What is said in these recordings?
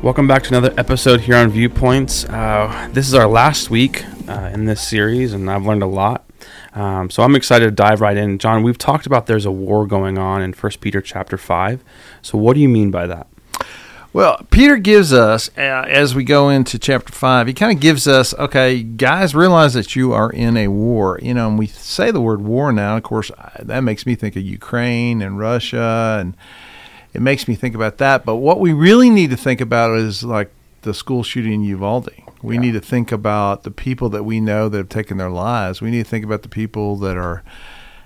Welcome back to another episode here on Viewpoints. Uh, this is our last week uh, in this series, and I've learned a lot. Um, so I'm excited to dive right in. John, we've talked about there's a war going on in First Peter chapter five. So what do you mean by that? Well, Peter gives us, uh, as we go into chapter 5, he kind of gives us, okay, guys, realize that you are in a war. You know, and we say the word war now, of course, that makes me think of Ukraine and Russia, and it makes me think about that. But what we really need to think about is like the school shooting in Uvalde. We yeah. need to think about the people that we know that have taken their lives. We need to think about the people that are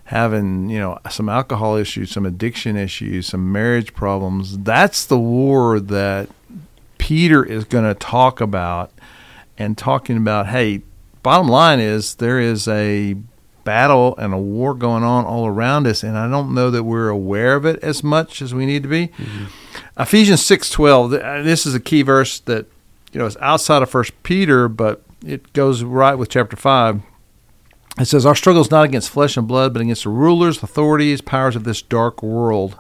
having you know some alcohol issues, some addiction issues, some marriage problems. That's the war that Peter is going to talk about and talking about. Hey, bottom line is there is a battle and a war going on all around us, and I don't know that we're aware of it as much as we need to be. Mm-hmm. Ephesians six twelve. Uh, this is a key verse that you know is outside of First Peter, but it goes right with chapter five. It says, Our struggle is not against flesh and blood, but against the rulers, authorities, powers of this dark world,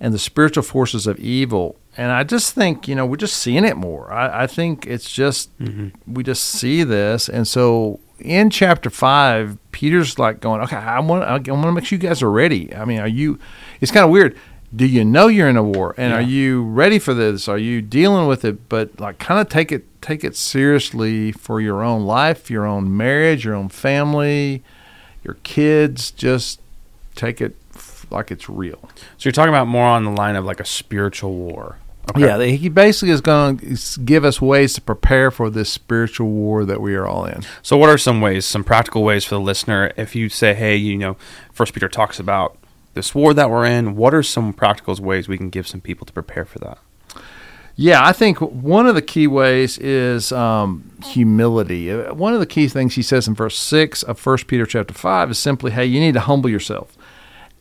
and the spiritual forces of evil. And I just think, you know, we're just seeing it more. I, I think it's just, mm-hmm. we just see this. And so in chapter five, Peter's like going, okay, I want, I want to make sure you guys are ready. I mean, are you, it's kind of weird do you know you're in a war and yeah. are you ready for this are you dealing with it but like kind of take it take it seriously for your own life your own marriage your own family your kids just take it like it's real so you're talking about more on the line of like a spiritual war okay. yeah he basically is going to give us ways to prepare for this spiritual war that we are all in so what are some ways some practical ways for the listener if you say hey you know first peter talks about this war that we're in, what are some practical ways we can give some people to prepare for that? Yeah, I think one of the key ways is um, humility. Uh, one of the key things he says in verse six of First Peter chapter five is simply, "Hey, you need to humble yourself."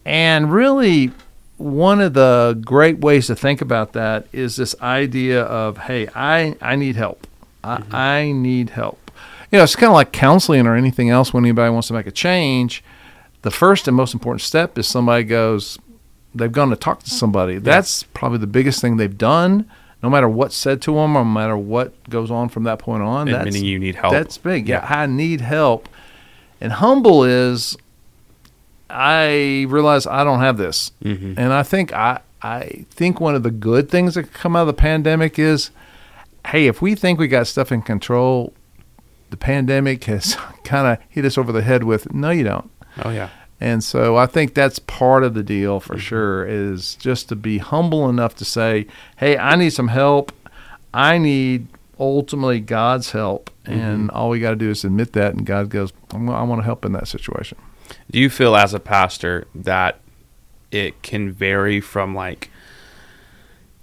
And really, one of the great ways to think about that is this idea of, "Hey, I I need help. I, mm-hmm. I need help." You know, it's kind of like counseling or anything else when anybody wants to make a change the first and most important step is somebody goes, they've gone to talk to somebody. Yeah. That's probably the biggest thing they've done. No matter what's said to them, or no matter what goes on from that point on, that's, meaning you need help. That's big. Yeah. yeah, I need help. And humble is, I realize I don't have this, mm-hmm. and I think I I think one of the good things that come out of the pandemic is, hey, if we think we got stuff in control, the pandemic has kind of hit us over the head with, no, you don't. Oh yeah. And so I think that's part of the deal for mm-hmm. sure is just to be humble enough to say, "Hey, I need some help. I need ultimately God's help." Mm-hmm. And all we got to do is admit that and God goes, "I want to help in that situation." Do you feel as a pastor that it can vary from like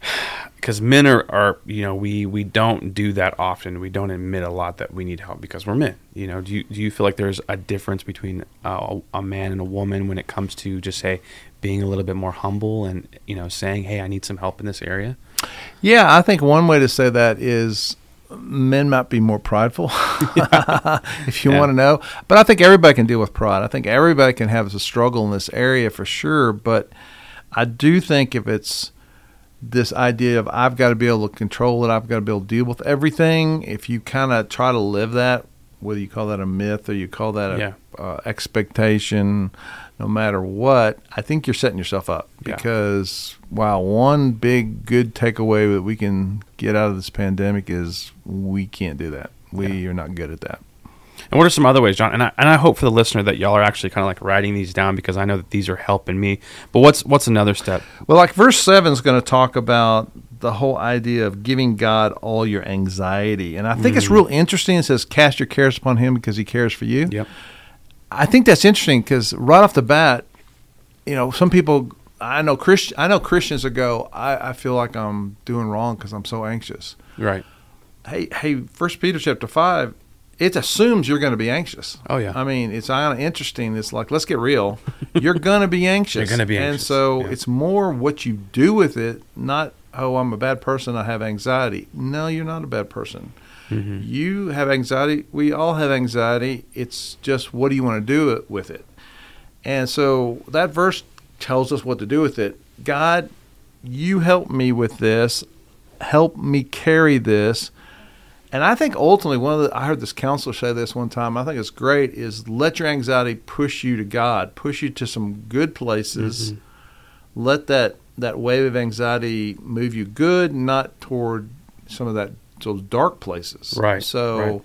because men are, are you know we we don't do that often. We don't admit a lot that we need help because we're men you know? Do you do you feel like there's a difference between a, a man and a woman when it comes to just say being a little bit more humble and you know saying hey i need some help in this area yeah i think one way to say that is men might be more prideful if you yeah. want to know but i think everybody can deal with pride i think everybody can have a struggle in this area for sure but i do think if it's this idea of I've got to be able to control it, I've got to be able to deal with everything. If you kind of try to live that, whether you call that a myth or you call that a yeah. uh, expectation, no matter what, I think you're setting yourself up because yeah. wow, one big good takeaway that we can get out of this pandemic is we can't do that. We yeah. are not good at that. And what are some other ways, John? And I, and I hope for the listener that y'all are actually kind of like writing these down because I know that these are helping me. But what's what's another step? Well, like verse seven is going to talk about the whole idea of giving God all your anxiety, and I think mm. it's real interesting. It says, "Cast your cares upon Him because He cares for you." Yep. I think that's interesting because right off the bat, you know, some people I know Christ, I know Christians that go, I, I feel like I'm doing wrong because I'm so anxious. Right. Hey, hey, First Peter chapter five it assumes you're going to be anxious. Oh yeah. I mean, it's kind of interesting. It's like let's get real. You're going to be anxious. you're going to be anxious. And so yeah. it's more what you do with it, not oh I'm a bad person. I have anxiety. No, you're not a bad person. Mm-hmm. You have anxiety. We all have anxiety. It's just what do you want to do with it? And so that verse tells us what to do with it. God, you help me with this help me carry this. And I think ultimately, one of the I heard this counselor say this one time. I think it's great. Is let your anxiety push you to God, push you to some good places. Mm-hmm. Let that that wave of anxiety move you good, not toward some of that those dark places. Right, So, right.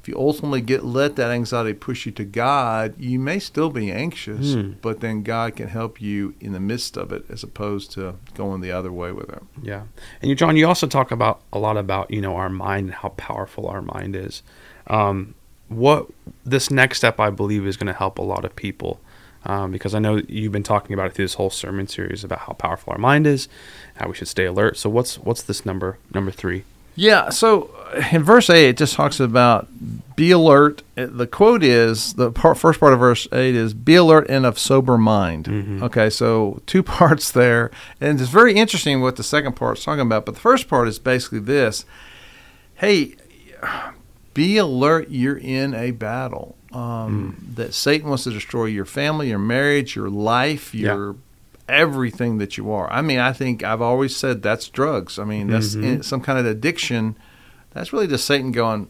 if you ultimately get let that anxiety push you to God, you may still be anxious, Hmm. but then God can help you in the midst of it, as opposed to going the other way with it. Yeah, and you, John, you also talk about a lot about you know our mind and how powerful our mind is. Um, what this next step, I believe, is going to help a lot of people um, because I know you've been talking about it through this whole sermon series about how powerful our mind is, how we should stay alert. So what's what's this number number three? Yeah. So uh, in verse eight, it just talks about be alert. Uh, The quote is the part, first part of verse eight is be alert and of sober mind. Mhm. Okay. So two parts there, and it's very interesting what the second part is talking about. But the first part is basically this: Hey, be alert. You're in a battle. Um, That Satan wants to destroy your family, your marriage, your life, Yeah. Everything that you are. I mean, I think I've always said that's drugs. I mean, that's Mhm. in- some kind of addiction. That's really just Satan going,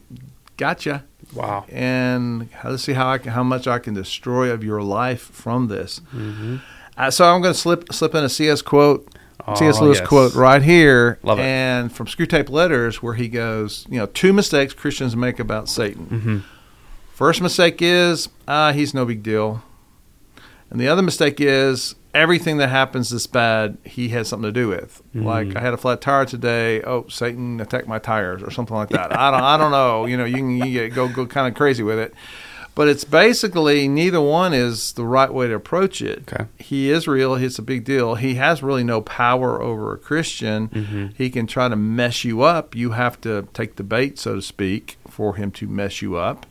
"Gotcha," Wow. and let's see how I can, how much I can destroy of your life from this. Mm-hmm. Uh, so I'm going to slip slip in a CS quote, C.S. Oh, Lewis yes. quote right here, Love it. and from Screw Screwtape Letters, where he goes, you know, two mistakes Christians make about Satan. Mm-hmm. First mistake is uh, he's no big deal, and the other mistake is everything that happens that's bad he has something to do with. Mhm. Like I had a flat tire today. Oh, Satan attacked my tires or something like that. I don't I don't know. You know, you can you get, go go kind of crazy with it. But it's basically neither one is the right way to approach it. Okay. He is real. It's a big deal. He has really no power over a Christian. Mhm. He can try to mess you up. You have to take the bait, so to speak, for him to mess you up.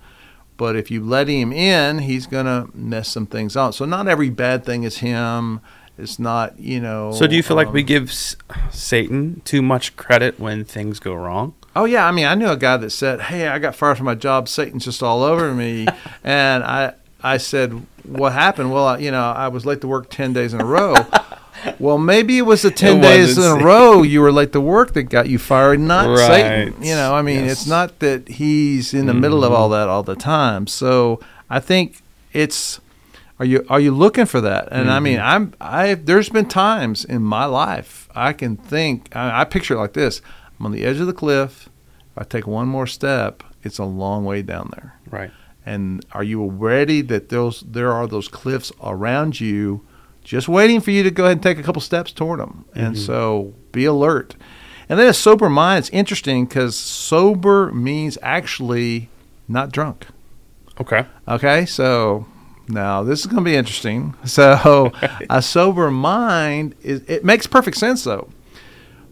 But if you let him in, he's going to mess some things up. So not every bad thing is him. It's not, you know. So do you feel like um, we give S- Satan too much credit when things go wrong? Oh yeah, I mean, I knew a guy that said, "Hey, I got fired from my job. Satan's just all over me," and I, I said, "What happened?" Well, I, you know, I was late to work ten days in a row. Well, maybe it was the ten It days in a row you were late to work that got you fired, not Right. Satan. You know, I mean, Yes. it's not that he's in the middle of all that all the time. So I think it's. Are you are you looking for that? And I mean, Mhm. I'm I. There's been times in my life I can think. I, I picture it like this: I'm on the edge of the cliff. If I take one more step, it's a long way down there. Right. And are you ready that those there are those cliffs around you, just waiting for you to go ahead and take a couple steps toward them? And Mhm. so be alert. And then a sober mind. It's interesting because sober means actually not drunk. Okay. Okay, so now this is going to be interesting. So a sober mind is it makes perfect sense though.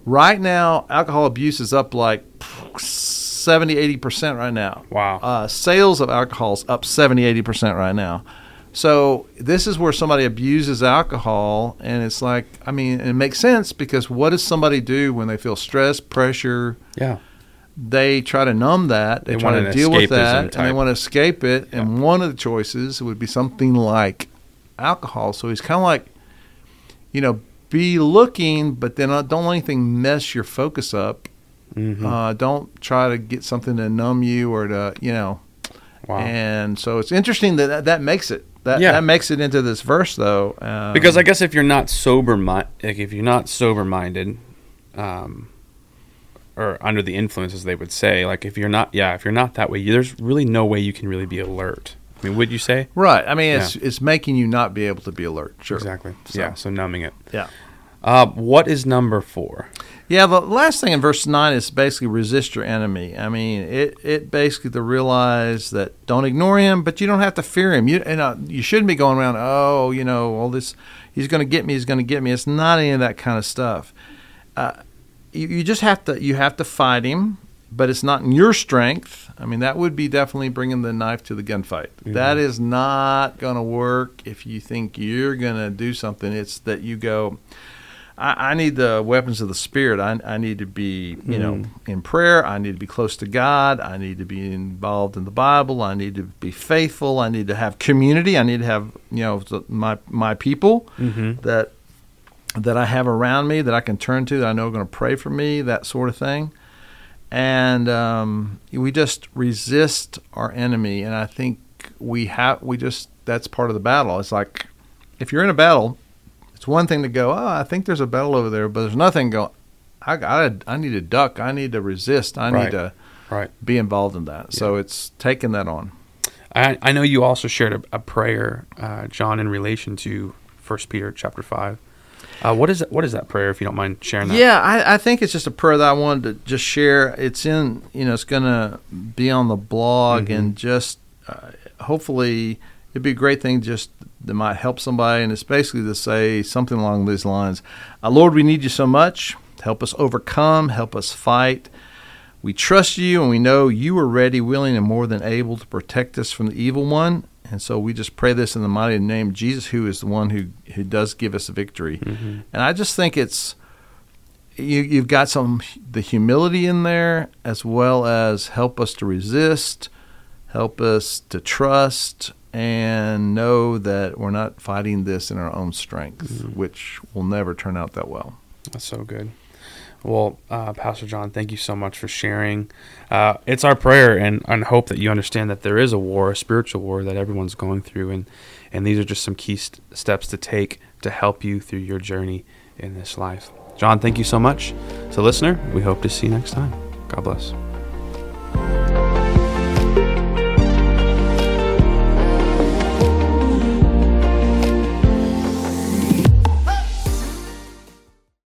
Right now, alcohol abuse is up like 70, 80 percent right now. Wow. Uh, sales of alcohol is up 70, 80 percent right now. So this is where somebody abuses alcohol, and it's like, I mean, it makes sense because what does somebody do when they feel stress, pressure? yeah. they try to numb that. They, They try want to deal with that, and they want to escape it. And one of the choices would be something like alcohol. So he's kind of like, you know, be looking, but then uh, don't let anything mess your focus up. Mm-hmm. Uh, don't try to get something to numb you or to, you know. wow. And so it's interesting that that, that makes it. That, Yeah. that makes it into this verse, though. Um, because I guess if you're not sober, mi- like if you're not sober minded, um, or under the influence, as they would say, like if you're not, yeah, if you're not that way, there's really no way you can really be alert. I mean, would you say? right. I mean, it's it's making you not be able to be alert. Sure. Exactly. So- Yeah. So numbing it. Yeah. Uh, what is number four? Yeah, the last thing in verse nine is basically resist your enemy. I mean, it it basically to realize that don't ignore him, but you don't have to fear him. You you know you shouldn't be going around. Oh, you know, all this. He's going to get me. He's going to get me. It's not any of that kind of stuff. Uh, you, you just have to you have to fight him, but it's not in your strength. I mean, that would be definitely bringing the knife to the gunfight. That Mhm. is not going to work if you think you're going to do something. It's that you go. I, I need the weapons of the spirit. I, I need to be, you know, in prayer. I need to be close to God. I need to be involved in the Bible. I need to be faithful. I need to have community. I need to have, you know, the, my my people Mm-hmm. that that I have around me that I can turn to that I know are going to pray for me, that sort of thing. And um, we just resist our enemy, and I think we have we just that's part of the battle. It's like if you're in a battle, one thing to go, oh, I think there's a battle over there, but there's nothing go. I got I need to duck. I need to resist. I Right. need to Right. be involved in that. So it's taking that on. I, I know you also shared a, a prayer, uh, John, in relation to First Peter chapter five. Uh, what is that, what is that prayer? If you don't mind sharing that. Yeah, I, I think it's just a prayer that I wanted to just share. It's in, you know, it's going to be on the blog Mhm. and just uh, hopefully it'd be a great thing just that might help somebody. And it's basically to say something along these lines uh, Lord, we need you so much. Help us overcome, help us fight. We trust you and we know you are ready, willing, and more than able to protect us from the evil one. And so we just pray this in the mighty name of Jesus, who is the one who, who does give us victory. Mhm. And I just think it's you, you've got some the humility in there as well as help us to resist, help us to trust, and know that we're not fighting this in our own strength, Mhm. which will never turn out that well. That's so good. Well, uh, Pastor John, thank you so much for sharing. Uh, it's our prayer and, and hope that you understand that there is a war, a spiritual war that everyone's going through, and and these are just some key st- steps to take to help you through your journey in this life. John, thank you so much. So, listener, we hope to see you next time. God bless.